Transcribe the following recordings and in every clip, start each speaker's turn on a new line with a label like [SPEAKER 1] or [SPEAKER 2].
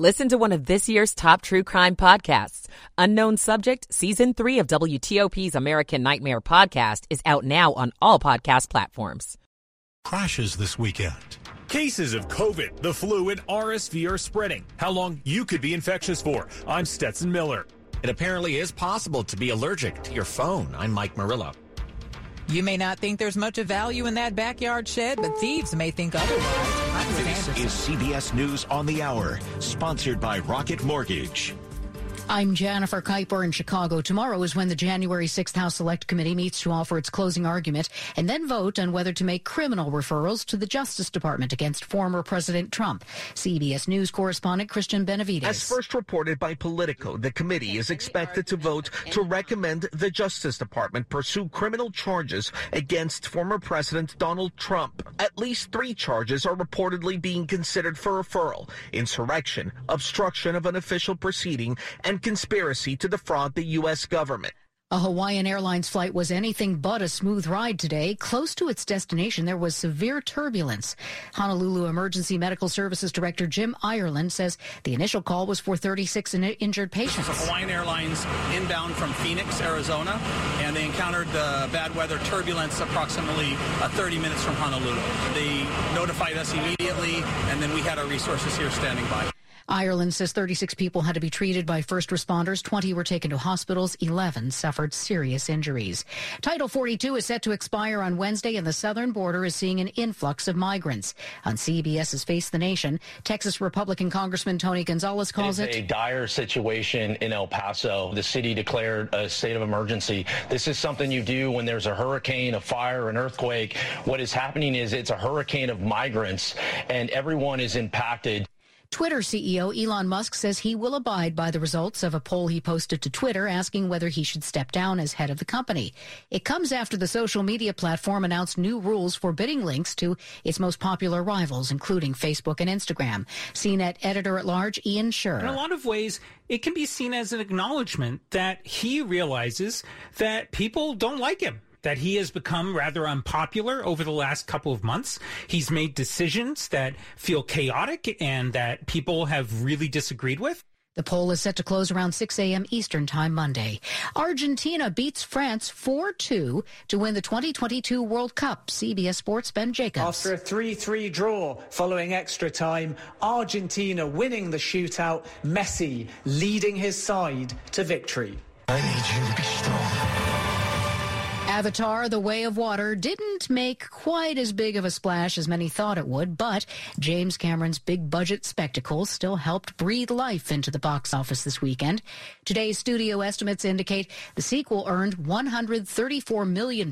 [SPEAKER 1] Listen to one of this year's top true crime podcasts. Unknown Subject, Season 3 of WTOP's American Nightmare podcast is out now on all podcast platforms.
[SPEAKER 2] Crashes this weekend.
[SPEAKER 3] Cases of COVID, the flu, and RSV are spreading. How long you could be infectious for. I'm Stetson Miller.
[SPEAKER 4] It apparently is possible to be allergic to your phone. I'm Mike Murillo.
[SPEAKER 5] You may not think there's much of value in that backyard shed, but thieves may think otherwise.
[SPEAKER 6] This is CBS News on the Hour, sponsored by Rocket Mortgage.
[SPEAKER 7] I'm Jennifer Kuiper in Chicago. Tomorrow is when the January 6th House Select Committee meets to offer its closing argument and then vote on whether to make criminal referrals to the Justice Department against former President Trump. CBS News correspondent Cristian Benavides.
[SPEAKER 8] As first reported by Politico, the committee is expected to vote to recommend the Justice Department pursue criminal charges against former President Donald Trump. At least three charges are reportedly being considered for referral insurrection, obstruction of an official proceeding, and conspiracy to defraud the U.S. government.
[SPEAKER 7] A Hawaiian Airlines flight was anything but a smooth ride today. Close to its destination, there was severe turbulence. Honolulu Emergency Medical Services Director Jim Ireland says the initial call was for 36 in- injured patients.
[SPEAKER 9] So Hawaiian Airlines inbound from Phoenix, Arizona, and they encountered uh, bad weather turbulence approximately uh, 30 minutes from Honolulu. They notified us immediately, and then we had our resources here standing by.
[SPEAKER 7] Ireland says 36 people had to be treated by first responders. 20 were taken to hospitals. 11 suffered serious injuries. Title 42 is set to expire on Wednesday, and the southern border is seeing an influx of migrants. On CBS's Face the Nation, Texas Republican Congressman Tony Gonzalez calls
[SPEAKER 10] it,
[SPEAKER 7] it
[SPEAKER 10] a dire situation in El Paso. The city declared a state of emergency. This is something you do when there's a hurricane, a fire, an earthquake. What is happening is it's a hurricane of migrants, and everyone is impacted.
[SPEAKER 7] Twitter CEO Elon Musk says he will abide by the results of a poll he posted to Twitter asking whether he should step down as head of the company. It comes after the social media platform announced new rules forbidding links to its most popular rivals, including Facebook and Instagram. CNET editor at large Ian Sherr.
[SPEAKER 11] In a lot of ways, it can be seen as an acknowledgement that he realizes that people don't like him that he has become rather unpopular over the last couple of months. He's made decisions that feel chaotic and that people have really disagreed with.
[SPEAKER 7] The poll is set to close around 6 a.m. Eastern Time Monday. Argentina beats France 4 2 to win the 2022 World Cup. CBS Sports' Ben Jacobs.
[SPEAKER 12] After a 3 3 draw following extra time, Argentina winning the shootout, Messi leading his side to victory.
[SPEAKER 13] I need you to be strong.
[SPEAKER 7] Avatar The Way of Water didn't make quite as big of a splash as many thought it would, but James Cameron's big budget spectacle still helped breathe life into the box office this weekend. Today's studio estimates indicate the sequel earned $134 million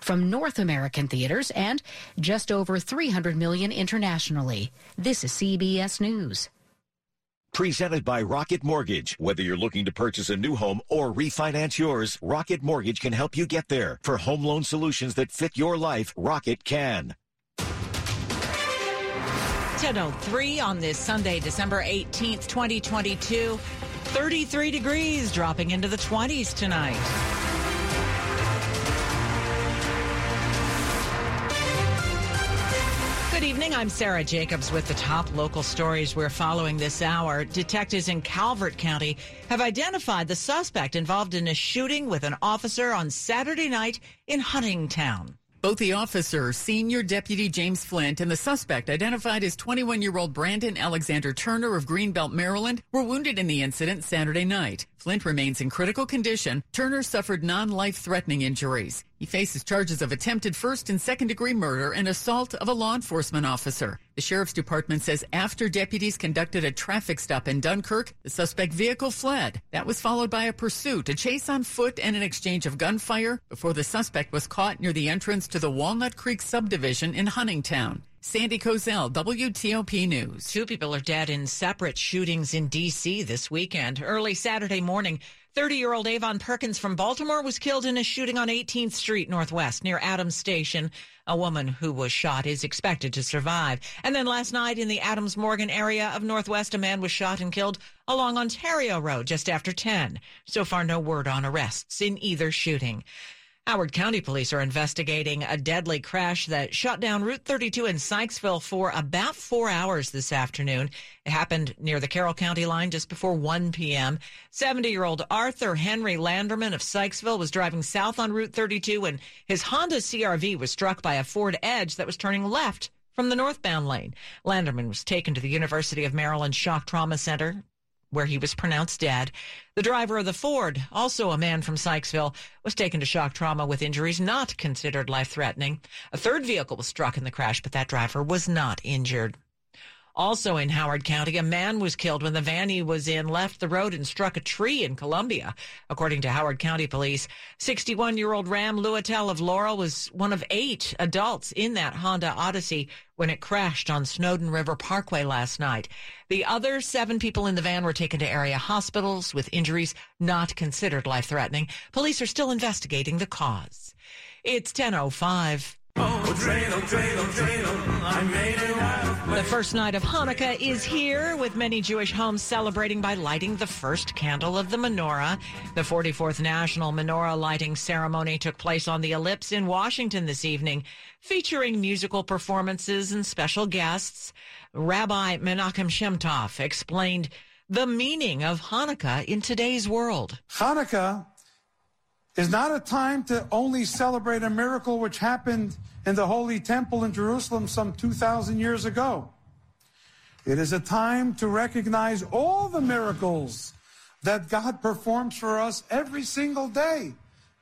[SPEAKER 7] from North American theaters and just over 300 million internationally. This is CBS News.
[SPEAKER 6] Presented by Rocket Mortgage. Whether you're looking to purchase a new home or refinance yours, Rocket Mortgage can help you get there. For home loan solutions that fit your life, Rocket can.
[SPEAKER 5] 10.03 on this Sunday, December 18th, 2022. 33 degrees, dropping into the 20s tonight. Evening. I'm Sarah Jacobs with the top local stories we're following this hour. Detectives in Calvert County have identified the suspect involved in a shooting with an officer on Saturday night in Huntingtown.
[SPEAKER 14] Both the officer, Senior Deputy James Flint, and the suspect, identified as 21 year old Brandon Alexander Turner of Greenbelt, Maryland, were wounded in the incident Saturday night. Flint remains in critical condition. Turner suffered non life threatening injuries. He faces charges of attempted first and second degree murder and assault of a law enforcement officer. The sheriff's department says after deputies conducted a traffic stop in Dunkirk, the suspect vehicle fled. That was followed by a pursuit, a chase on foot, and an exchange of gunfire before the suspect was caught near the entrance to the Walnut Creek subdivision in Huntingtown. Sandy Kozel, WTOP News.
[SPEAKER 5] Two people are dead in separate shootings in D.C. this weekend. Early Saturday morning, 30 year old Avon Perkins from Baltimore was killed in a shooting on 18th Street Northwest near Adams Station. A woman who was shot is expected to survive. And then last night in the Adams Morgan area of Northwest, a man was shot and killed along Ontario Road just after 10. So far, no word on arrests in either shooting. Howard County police are investigating a deadly crash that shut down Route 32 in Sykesville for about four hours this afternoon. It happened near the Carroll County line just before 1 p.m. 70 year old Arthur Henry Landerman of Sykesville was driving south on Route 32 when his Honda CRV was struck by a Ford Edge that was turning left from the northbound lane. Landerman was taken to the University of Maryland Shock Trauma Center where he was pronounced dead. The driver of the Ford, also a man from Sykesville, was taken to shock trauma with injuries not considered life threatening. A third vehicle was struck in the crash, but that driver was not injured. Also in Howard County, a man was killed when the van he was in left the road and struck a tree in Columbia. According to Howard County Police, 61 year old Ram Luitel of Laurel was one of eight adults in that Honda Odyssey when it crashed on Snowden River Parkway last night. The other seven people in the van were taken to area hospitals with injuries not considered life threatening. Police are still investigating the cause. It's 1005. The first night of Hanukkah is here, with many Jewish homes celebrating by lighting the first candle of the menorah. The 44th National Menorah Lighting Ceremony took place on the Ellipse in Washington this evening, featuring musical performances and special guests. Rabbi Menachem Shemtov explained the meaning of Hanukkah in today's world.
[SPEAKER 15] Hanukkah is not a time to only celebrate a miracle which happened in the Holy Temple in Jerusalem some 2,000 years ago. It is a time to recognize all the miracles that God performs for us every single day,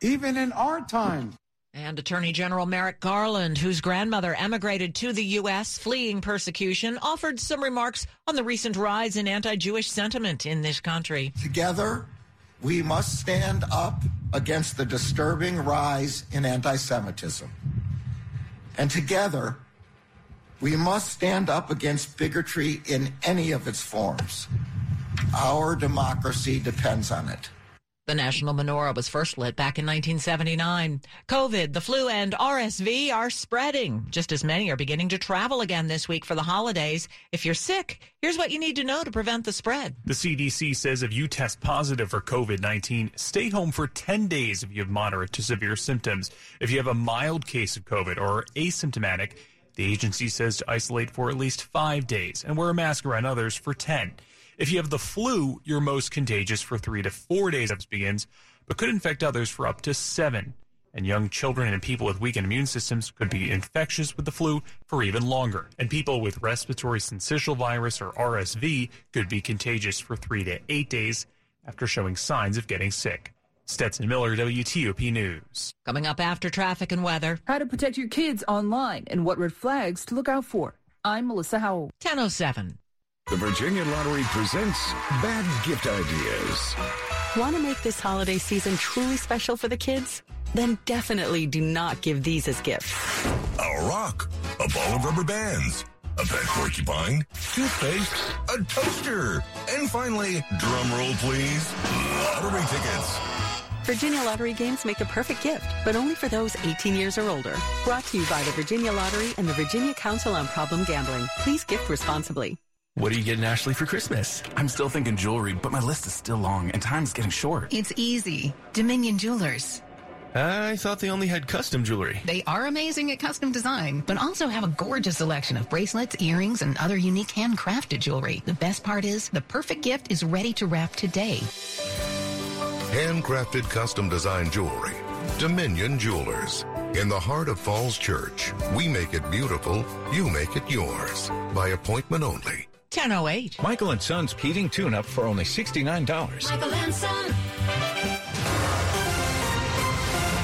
[SPEAKER 15] even in our time.
[SPEAKER 5] And Attorney General Merrick Garland, whose grandmother emigrated to the U.S. fleeing persecution, offered some remarks on the recent rise in anti Jewish sentiment in this country.
[SPEAKER 16] Together, we must stand up against the disturbing rise in anti Semitism. And together, we must stand up against bigotry in any of its forms. Our democracy depends on it.
[SPEAKER 5] The national menorah was first lit back in 1979. COVID, the flu, and RSV are spreading. Just as many are beginning to travel again this week for the holidays. If you're sick, here's what you need to know to prevent the spread.
[SPEAKER 3] The CDC says if you test positive for COVID 19, stay home for 10 days if you have moderate to severe symptoms. If you have a mild case of COVID or asymptomatic, the agency says to isolate for at least five days and wear a mask around others for 10. If you have the flu, you're most contagious for three to four days after it begins, but could infect others for up to seven. And young children and people with weakened immune systems could be infectious with the flu for even longer. And people with respiratory syncytial virus or RSV could be contagious for three to eight days after showing signs of getting sick. Stetson Miller, WTOP News.
[SPEAKER 5] Coming up after traffic and weather.
[SPEAKER 17] How to protect your kids online and what red flags to look out for. I'm Melissa Howell.
[SPEAKER 5] 1007.
[SPEAKER 18] The Virginia Lottery presents Bad Gift Ideas.
[SPEAKER 19] Want to make this holiday season truly special for the kids? Then definitely do not give these as gifts.
[SPEAKER 18] A rock, a ball of rubber bands, a pet porcupine, toothpaste, a toaster, and finally, drum roll please, lottery tickets.
[SPEAKER 19] Virginia Lottery games make the perfect gift, but only for those 18 years or older. Brought to you by the Virginia Lottery and the Virginia Council on Problem Gambling. Please gift responsibly.
[SPEAKER 20] What are you getting Ashley for Christmas? I'm still thinking jewelry, but my list is still long and time's getting short.
[SPEAKER 21] It's easy. Dominion Jewelers.
[SPEAKER 20] I thought they only had custom jewelry.
[SPEAKER 21] They are amazing at custom design, but also have a gorgeous selection of bracelets, earrings, and other unique handcrafted jewelry. The best part is the perfect gift is ready to wrap today.
[SPEAKER 18] Handcrafted custom design jewelry. Dominion Jewelers. In the heart of Falls Church, we make it beautiful, you make it yours. By appointment only.
[SPEAKER 5] 1008.
[SPEAKER 22] Michael and Son's heating tune up for only $69.
[SPEAKER 5] Michael and Son.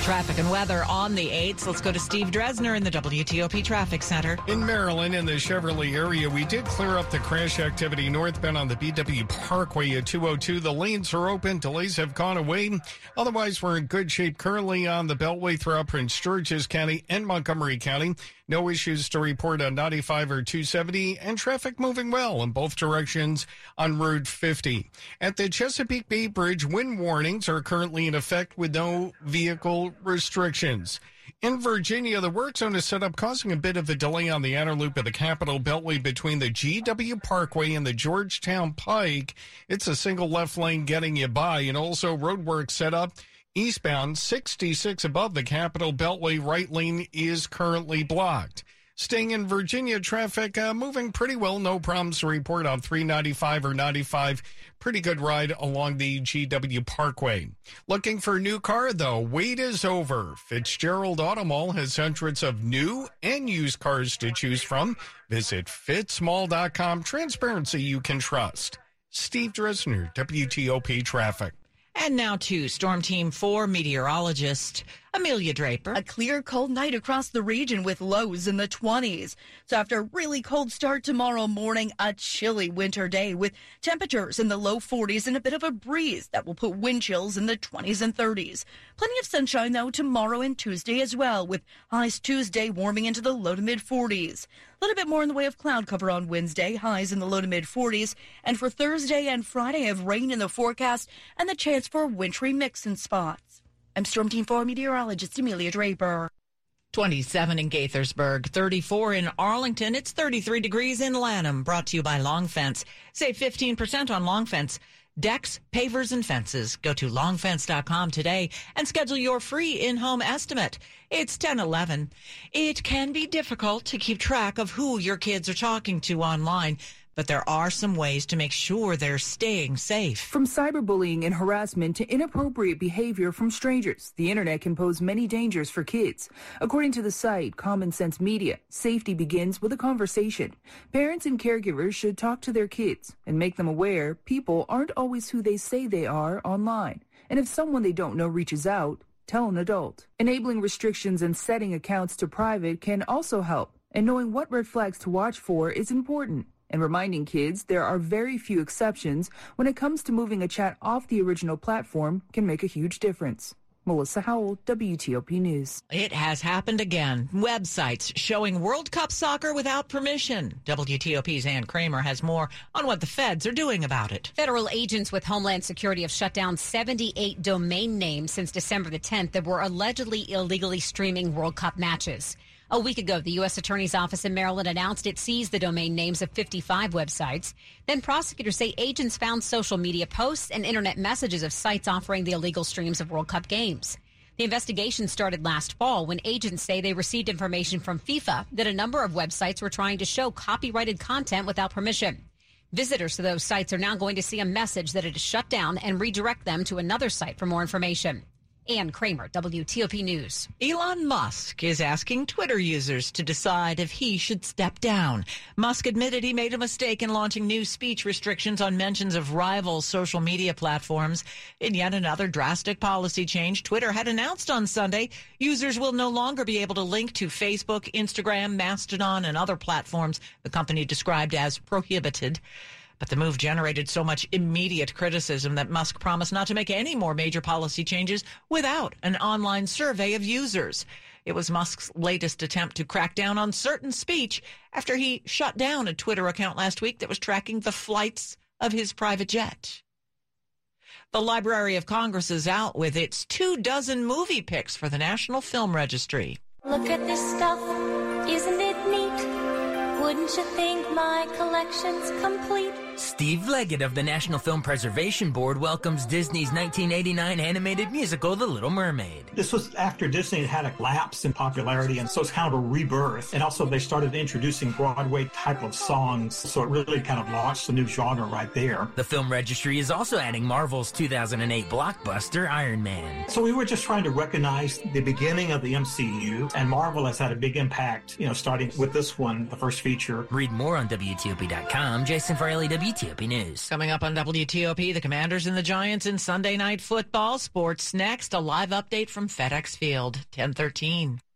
[SPEAKER 5] Traffic and weather on the 8th. Let's go to Steve Dresner in the WTOP Traffic Center.
[SPEAKER 23] In Maryland, in the Cheverly area, we did clear up the crash activity northbound on the BW Parkway at 202. The lanes are open. Delays have gone away. Otherwise, we're in good shape currently on the Beltway throughout Prince George's County and Montgomery County. No issues to report on 95 or 270, and traffic moving well in both directions on Route 50. At the Chesapeake Bay Bridge, wind warnings are currently in effect with no vehicle restrictions. In Virginia, the work zone is set up, causing a bit of a delay on the outer loop of the Capitol Beltway between the GW Parkway and the Georgetown Pike. It's a single left lane getting you by, and also roadwork set up Eastbound 66 above the Capitol Beltway right lane is currently blocked. Staying in Virginia, traffic uh, moving pretty well. No problems to report on 395 or 95. Pretty good ride along the GW Parkway. Looking for a new car, though? Wait is over. Fitzgerald Auto Mall has hundreds of new and used cars to choose from. Visit fitzmall.com. Transparency you can trust. Steve Dresner, WTOP Traffic.
[SPEAKER 5] And now to Storm Team 4 meteorologist Amelia Draper.
[SPEAKER 24] A clear, cold night across the region with lows in the 20s. So after a really cold start tomorrow morning, a chilly winter day with temperatures in the low 40s and a bit of a breeze that will put wind chills in the 20s and 30s. Plenty of sunshine though tomorrow and Tuesday as well, with highs Tuesday warming into the low to mid 40s. A little bit more in the way of cloud cover on Wednesday, highs in the low to mid 40s. And for Thursday and Friday, have rain in the forecast and the chance for a wintry mix in spots. I'm Storm Team 4 meteorologist Amelia Draper.
[SPEAKER 5] 27 in Gaithersburg, 34 in Arlington. It's 33 degrees in Lanham. Brought to you by Long Fence. Save 15% on Long Fence. Decks, pavers, and fences. Go to longfence.com today and schedule your free in-home estimate. It's 1011. It can be difficult to keep track of who your kids are talking to online but there are some ways to make sure they're staying safe.
[SPEAKER 17] From cyberbullying and harassment to inappropriate behavior from strangers, the internet can pose many dangers for kids. According to the site Common Sense Media, safety begins with a conversation. Parents and caregivers should talk to their kids and make them aware people aren't always who they say they are online. And if someone they don't know reaches out, tell an adult. Enabling restrictions and setting accounts to private can also help, and knowing what red flags to watch for is important and reminding kids there are very few exceptions when it comes to moving a chat off the original platform can make a huge difference. Melissa Howell, WTOP News.
[SPEAKER 5] It has happened again. Websites showing World Cup soccer without permission. WTOP's Ann Kramer has more on what the feds are doing about it.
[SPEAKER 25] Federal agents with Homeland Security have shut down 78 domain names since December the 10th that were allegedly illegally streaming World Cup matches. A week ago, the U.S. Attorney's Office in Maryland announced it seized the domain names of 55 websites. Then prosecutors say agents found social media posts and internet messages of sites offering the illegal streams of World Cup games. The investigation started last fall when agents say they received information from FIFA that a number of websites were trying to show copyrighted content without permission. Visitors to those sites are now going to see a message that it is shut down and redirect them to another site for more information. Ann Kramer, WTOP News.
[SPEAKER 5] Elon Musk is asking Twitter users to decide if he should step down. Musk admitted he made a mistake in launching new speech restrictions on mentions of rival social media platforms. In yet another drastic policy change, Twitter had announced on Sunday users will no longer be able to link to Facebook, Instagram, Mastodon, and other platforms the company described as prohibited. But the move generated so much immediate criticism that Musk promised not to make any more major policy changes without an online survey of users. It was Musk's latest attempt to crack down on certain speech after he shut down a Twitter account last week that was tracking the flights of his private jet. The Library of Congress is out with its two dozen movie picks for the National Film Registry.
[SPEAKER 26] Look at this stuff, isn't it neat? Wouldn't you think my collection's complete?
[SPEAKER 27] Steve Leggett of the National Film Preservation Board welcomes Disney's 1989 animated musical The Little Mermaid.
[SPEAKER 28] This was after Disney had had a lapse in popularity, and so it's kind of a rebirth. And also, they started introducing Broadway type of songs, so it really kind of launched a new genre right there.
[SPEAKER 27] The film registry is also adding Marvel's 2008 blockbuster Iron Man.
[SPEAKER 28] So we were just trying to recognize the beginning of the MCU, and Marvel has had a big impact, you know, starting with this one, the first feature.
[SPEAKER 27] Read more on WTOP.com. Jason Fraley, WTOP News.
[SPEAKER 5] Coming up on WTOP, the Commanders and the Giants in Sunday Night Football. Sports next. A live update from FedEx Field, 1013.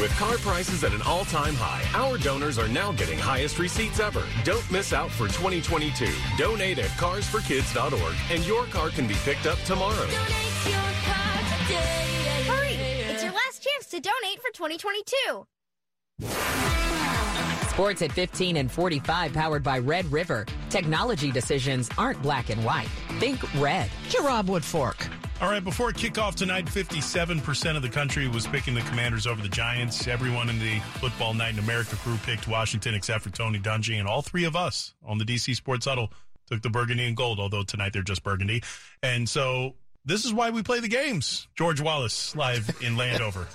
[SPEAKER 28] With car prices at an all-time high, our donors are now getting highest receipts ever. Don't miss out for 2022. Donate at carsforkids.org and your car can be picked up tomorrow.
[SPEAKER 9] Hurry! It's your last chance to donate for 2022.
[SPEAKER 1] Sports at 15 and 45 powered by Red River. Technology decisions aren't black and white. Think red.
[SPEAKER 5] To Rob Woodfork.
[SPEAKER 29] All right, before kickoff tonight, 57% of the country was picking the Commanders over the Giants. Everyone in the Football Night in America crew picked Washington except for Tony Dungy, and all three of us on the DC Sports Huddle took the burgundy and gold, although tonight they're just burgundy. And so this is why we play the games. George Wallace live in Landover.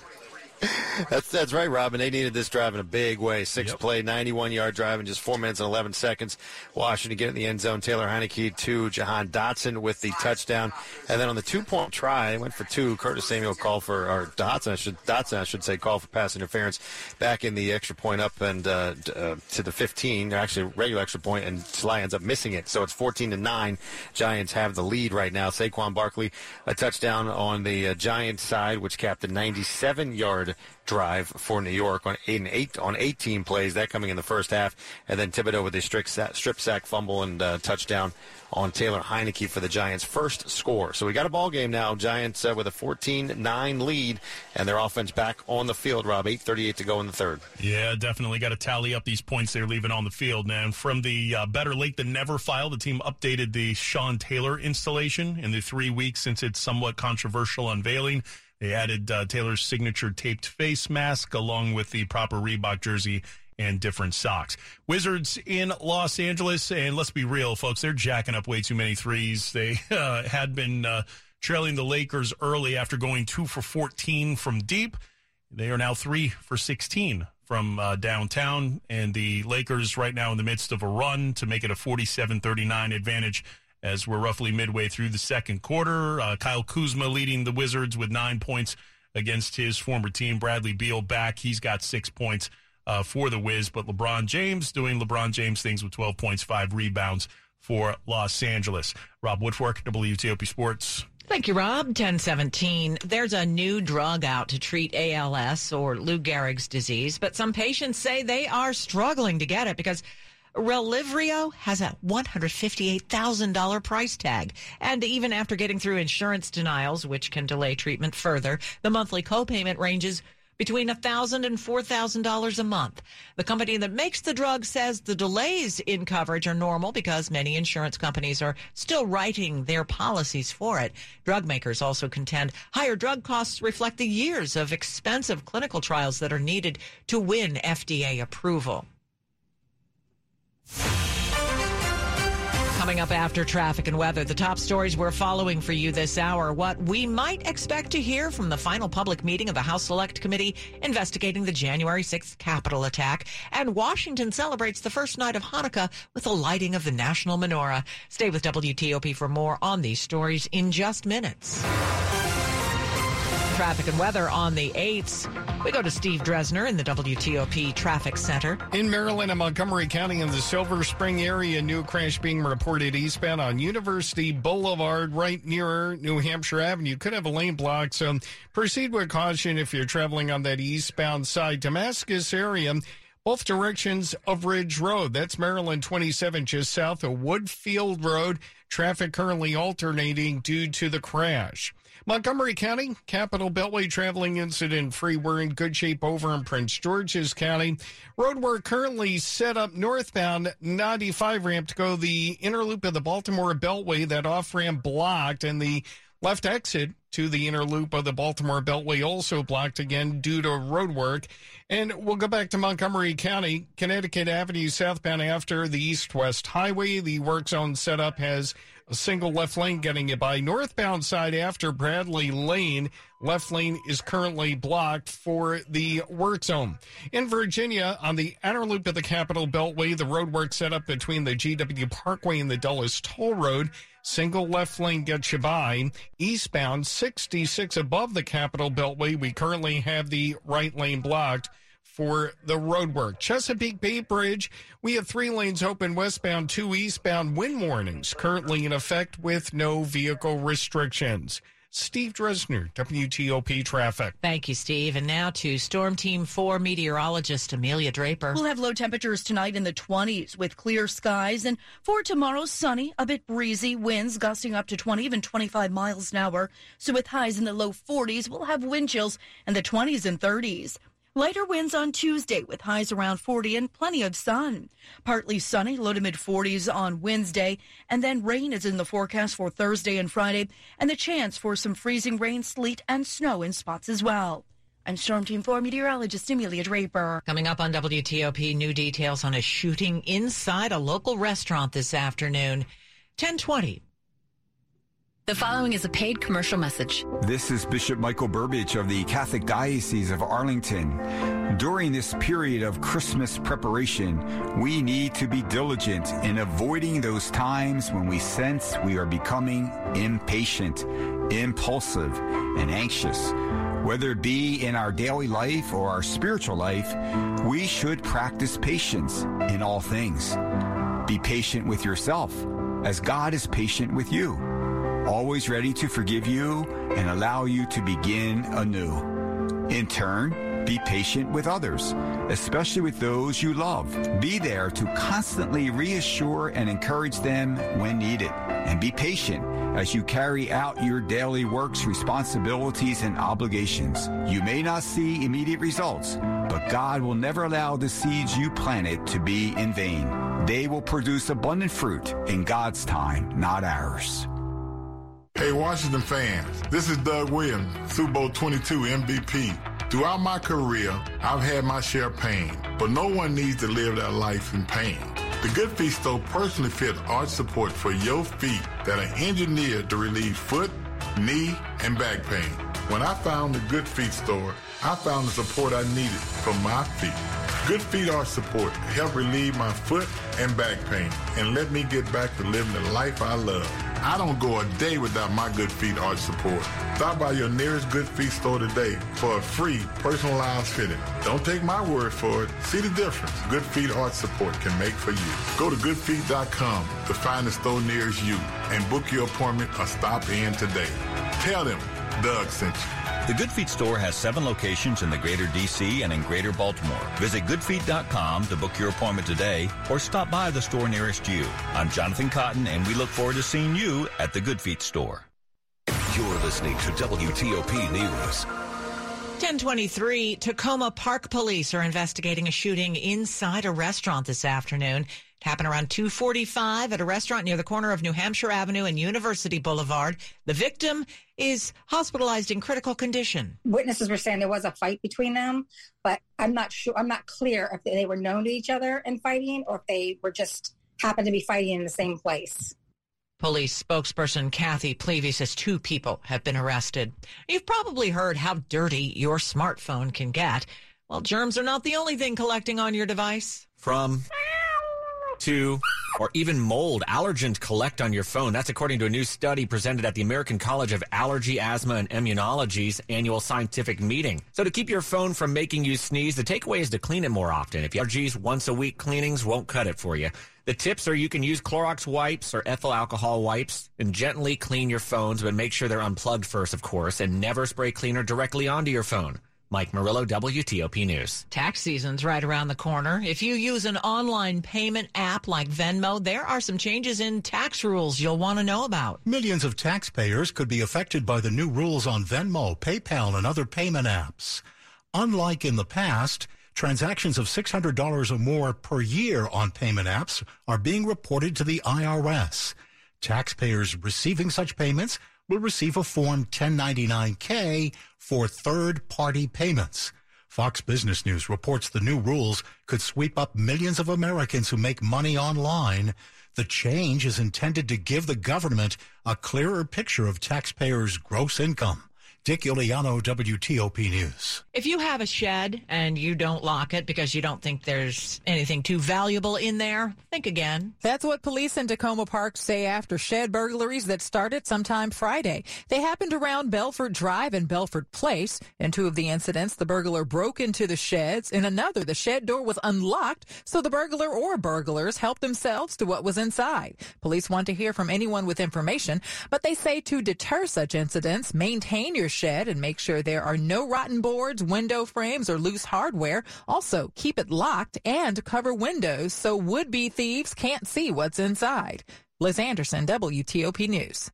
[SPEAKER 30] That's that's right, Robin. They needed this drive in a big way. Six yep. play, 91 yard drive in just four minutes and 11 seconds. Washington get in the end zone. Taylor Heinicke to Jahan Dotson with the touchdown, and then on the two point try, went for two. Curtis Samuel called for or Dotson, I should Dotson, I should say, called for pass interference back in the extra point up and uh, uh, to the 15, actually regular extra point, and Slye ends up missing it. So it's 14 to nine. Giants have the lead right now. Saquon Barkley a touchdown on the uh, Giants side, which capped a 97 yard drive for New York on eight, eight on 18 plays. That coming in the first half, and then Thibodeaux with a strip sack, strip sack fumble and uh, touchdown on Taylor Heinicke for the Giants' first score. So we got a ball game now. Giants uh, with a 14-9 lead, and their offense back on the field. Rob, 8:38 to go in the third.
[SPEAKER 29] Yeah, definitely got to tally up these points they're leaving on the field. And from the uh, better late than never file, the team updated the Sean Taylor installation in the three weeks since its somewhat controversial unveiling. They added uh, Taylor's signature taped face mask along with the proper Reebok jersey and different socks. Wizards in Los Angeles, and let's be real, folks, they're jacking up way too many threes. They uh, had been uh, trailing the Lakers early after going two for 14 from deep. They are now three for 16 from uh, downtown, and the Lakers right now in the midst of a run to make it a 47 39 advantage as we're roughly midway through the second quarter. Uh, Kyle Kuzma leading the Wizards with nine points against his former team. Bradley Beal back. He's got six points uh, for the Wiz, but LeBron James doing LeBron James things with 12 points, five rebounds for Los Angeles. Rob Woodfork, WTOP Sports.
[SPEAKER 5] Thank you, Rob. 1017. There's a new drug out to treat ALS or Lou Gehrig's disease, but some patients say they are struggling to get it because Relyvrio has a $158,000 price tag. And even after getting through insurance denials, which can delay treatment further, the monthly copayment ranges between $1,000 and $4,000 a month. The company that makes the drug says the delays in coverage are normal because many insurance companies are still writing their policies for it. Drug makers also contend higher drug costs reflect the years of expensive clinical trials that are needed to win FDA approval. Coming up after traffic and weather, the top stories we're following for you this hour. What we might expect to hear from the final public meeting of the House Select Committee investigating the January 6th Capitol attack. And Washington celebrates the first night of Hanukkah with the lighting of the national menorah. Stay with WTOP for more on these stories in just minutes. Traffic and weather on the 8th. We go to Steve Dresner in the WTOP Traffic Center.
[SPEAKER 29] In Maryland and Montgomery County in the Silver Spring area, new crash being reported eastbound on University Boulevard right near New Hampshire Avenue. Could have a lane block, so proceed with caution if you're traveling on that eastbound side. Damascus area both directions of Ridge Road. That's Maryland 27, just south of Woodfield Road. Traffic currently alternating due to the crash. Montgomery County, Capital Beltway traveling incident free. We're in good shape over in Prince George's County. Road work currently set up northbound 95 ramp to go the inner loop of the Baltimore Beltway. That off ramp blocked and the left exit
[SPEAKER 23] to the inner loop of the Baltimore Beltway also blocked again due to road work. And we'll go back to Montgomery County, Connecticut Avenue southbound after the east west highway. The work zone setup has a single left lane getting it by. Northbound side after Bradley Lane, left lane is currently blocked for the work zone. In Virginia, on the outer loop of the Capitol Beltway, the road work set up between the GW Parkway and the Dulles Toll Road. Single left lane gets you by. Eastbound 66 above the Capitol Beltway, we currently have the right lane blocked for the road work. Chesapeake Bay Bridge, we have three lanes open westbound, two eastbound wind warnings currently in effect with no vehicle restrictions. Steve Dresner, WTOP Traffic.
[SPEAKER 5] Thank you, Steve. And now to Storm Team 4 meteorologist Amelia Draper.
[SPEAKER 24] We'll have low temperatures tonight in the 20s with clear skies. And for tomorrow, sunny, a bit breezy, winds gusting up to 20, even 25 miles an hour. So with highs in the low 40s, we'll have wind chills in the 20s and 30s. Lighter winds on Tuesday with highs around 40 and plenty of sun. Partly sunny, low to mid 40s on Wednesday, and then rain is in the forecast for Thursday and Friday, and the chance for some freezing rain, sleet, and snow in spots as well. I'm Storm Team 4 meteorologist Amelia Draper.
[SPEAKER 5] Coming up on WTOP, new details on a shooting inside a local restaurant this afternoon. 1020.
[SPEAKER 31] The following is a paid commercial message.
[SPEAKER 32] This is Bishop Michael Burbidge of the Catholic Diocese of Arlington. During this period of Christmas preparation, we need to be diligent in avoiding those times when we sense we are becoming impatient, impulsive, and anxious. Whether it be in our daily life or our spiritual life, we should practice patience in all things. Be patient with yourself as God is patient with you always ready to forgive you and allow you to begin anew. In turn, be patient with others, especially with those you love. Be there to constantly reassure and encourage them when needed. And be patient as you carry out your daily works, responsibilities, and obligations. You may not see immediate results, but God will never allow the seeds you planted to be in vain. They will produce abundant fruit in God's time, not ours.
[SPEAKER 33] Hey, Washington fans, this is Doug Williams, Super Bowl 22 MVP. Throughout my career, I've had my share of pain, but no one needs to live their life in pain. The Good Feet store personally fits arch support for your feet that are engineered to relieve foot, knee, and back pain. When I found the Good Feet store, I found the support I needed for my feet. Good Feet Arch Support help relieve my foot and back pain and let me get back to living the life I love. I don't go a day without my Good Feet Arch support. Stop by your nearest Good Feet store today for a free personalized fitting. Don't take my word for it. See the difference Good Feet Arch support can make for you. Go to goodfeet.com to find the store nearest you and book your appointment or stop in today. Tell them Doug sent you.
[SPEAKER 22] The Good Feet store has seven locations in the greater DC and in greater Baltimore. Visit goodfeet.com to book your appointment today or stop by the store nearest you. I'm Jonathan Cotton and we look forward to seeing you at the Good Feet store.
[SPEAKER 34] You're listening to WTOP News.
[SPEAKER 5] 1023 Takoma Park Police are investigating a shooting inside a restaurant this afternoon. It happened around 245 at a restaurant near the corner of New Hampshire Avenue and University Boulevard. The victim is hospitalized in critical condition.
[SPEAKER 35] Witnesses were saying there was a fight between them, but I'm not sure, I'm not clear if they were known to each other and fighting or if they were just happened to be fighting in the same place.
[SPEAKER 5] Police spokesperson Kathy Plevy says two people have been arrested. You've probably heard how dirty your smartphone can get. Well, germs are not the only thing collecting on your device.
[SPEAKER 36] From to or even mold allergens collect on your phone. That's according to a new study presented at the American College of Allergy, Asthma, and Immunology's annual scientific meeting. So to keep your phone from making you sneeze, the takeaway is to clean it more often. If you allergies, once a week cleanings won't cut it for you. The tips are you can use Clorox wipes or ethyl alcohol wipes and gently clean your phones, but make sure they're unplugged first, of course, and never spray cleaner directly onto your phone. Mike Murillo, WTOP News.
[SPEAKER 5] Tax season's right around the corner. If you use an online payment app like Venmo, there are some changes in tax rules you'll want to know about.
[SPEAKER 37] Millions of taxpayers could be affected by the new rules on Venmo, PayPal, and other payment apps. Unlike in the past, transactions of $600 or more per year on payment apps are being reported to the IRS.
[SPEAKER 33] Taxpayers receiving such payments will receive a Form 1099K for third party payments. Fox Business News reports the new rules could sweep up millions of Americans who make money online. The change is intended to give the government a clearer picture of taxpayers' gross income. Dick Iuliano, WTOP News.
[SPEAKER 5] If you have a shed and you don't lock it because you don't think there's anything too valuable in there, think again.
[SPEAKER 38] That's what police in Takoma Park say after shed burglaries that started sometime Friday. They happened around Belford Drive and Belford Place. In two of the incidents, the burglar broke into the sheds. In another, the shed door was unlocked, so the burglar or burglars helped themselves to what was inside. Police want to hear from anyone with information, but they say to deter such incidents, maintain your shed and make sure there are no rotten boards, window frames, or loose hardware. Also, keep it locked and cover windows so would-be thieves can't see what's inside. Liz Anderson, WTOP News.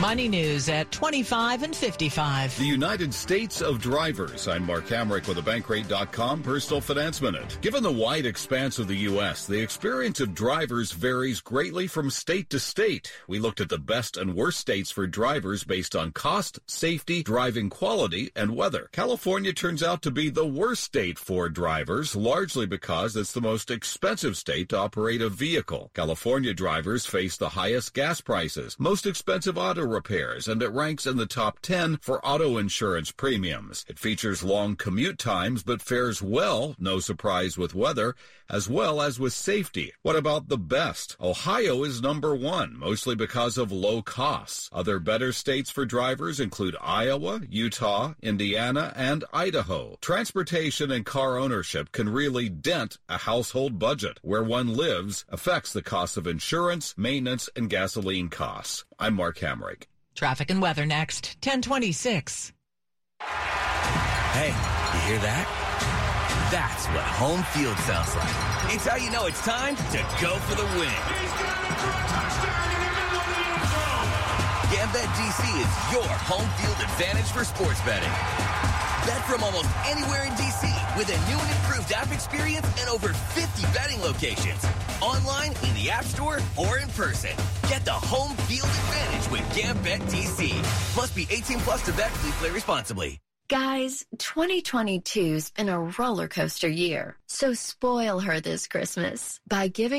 [SPEAKER 5] Money news at 25 and 55.
[SPEAKER 39] The United States of Drivers. I'm Mark Hamrick with a Bankrate.com Personal Finance Minute. Given the wide expanse of the U.S., the experience of drivers varies greatly from state to state. We looked at the best and worst states for drivers based on cost, safety, driving quality, and weather. California turns out to be the worst state for drivers, largely because it's the most expensive state to operate a vehicle. California drivers face the highest gas prices, most expensive auto repairs, and it ranks in the top 10 for auto insurance premiums. It features long commute times, but fares well, no surprise with weather, as well as with safety. What about the best? Ohio is number one, mostly because of low costs. Other better states for drivers include Iowa, Utah, Indiana, and Idaho. Transportation and car ownership can really dent a household budget. Where one lives affects the cost of insurance, maintenance, and gasoline costs. I'm Mark Hamrick.
[SPEAKER 5] Traffic and weather next, 1026.
[SPEAKER 8] Hey, you hear that? That's what home field sounds like. It's how you know it's time to go for the win. GambetDC is your home field advantage for sports betting. Bet from almost anywhere in DC with a new and improved app experience and over 50 betting locations. Online, in the App Store, or in person. Get the home field advantage with Gambit DC. Must be 18 plus to bet. Please play responsibly.
[SPEAKER 19] Guys, 2022's been a roller coaster year. So spoil her this Christmas by giving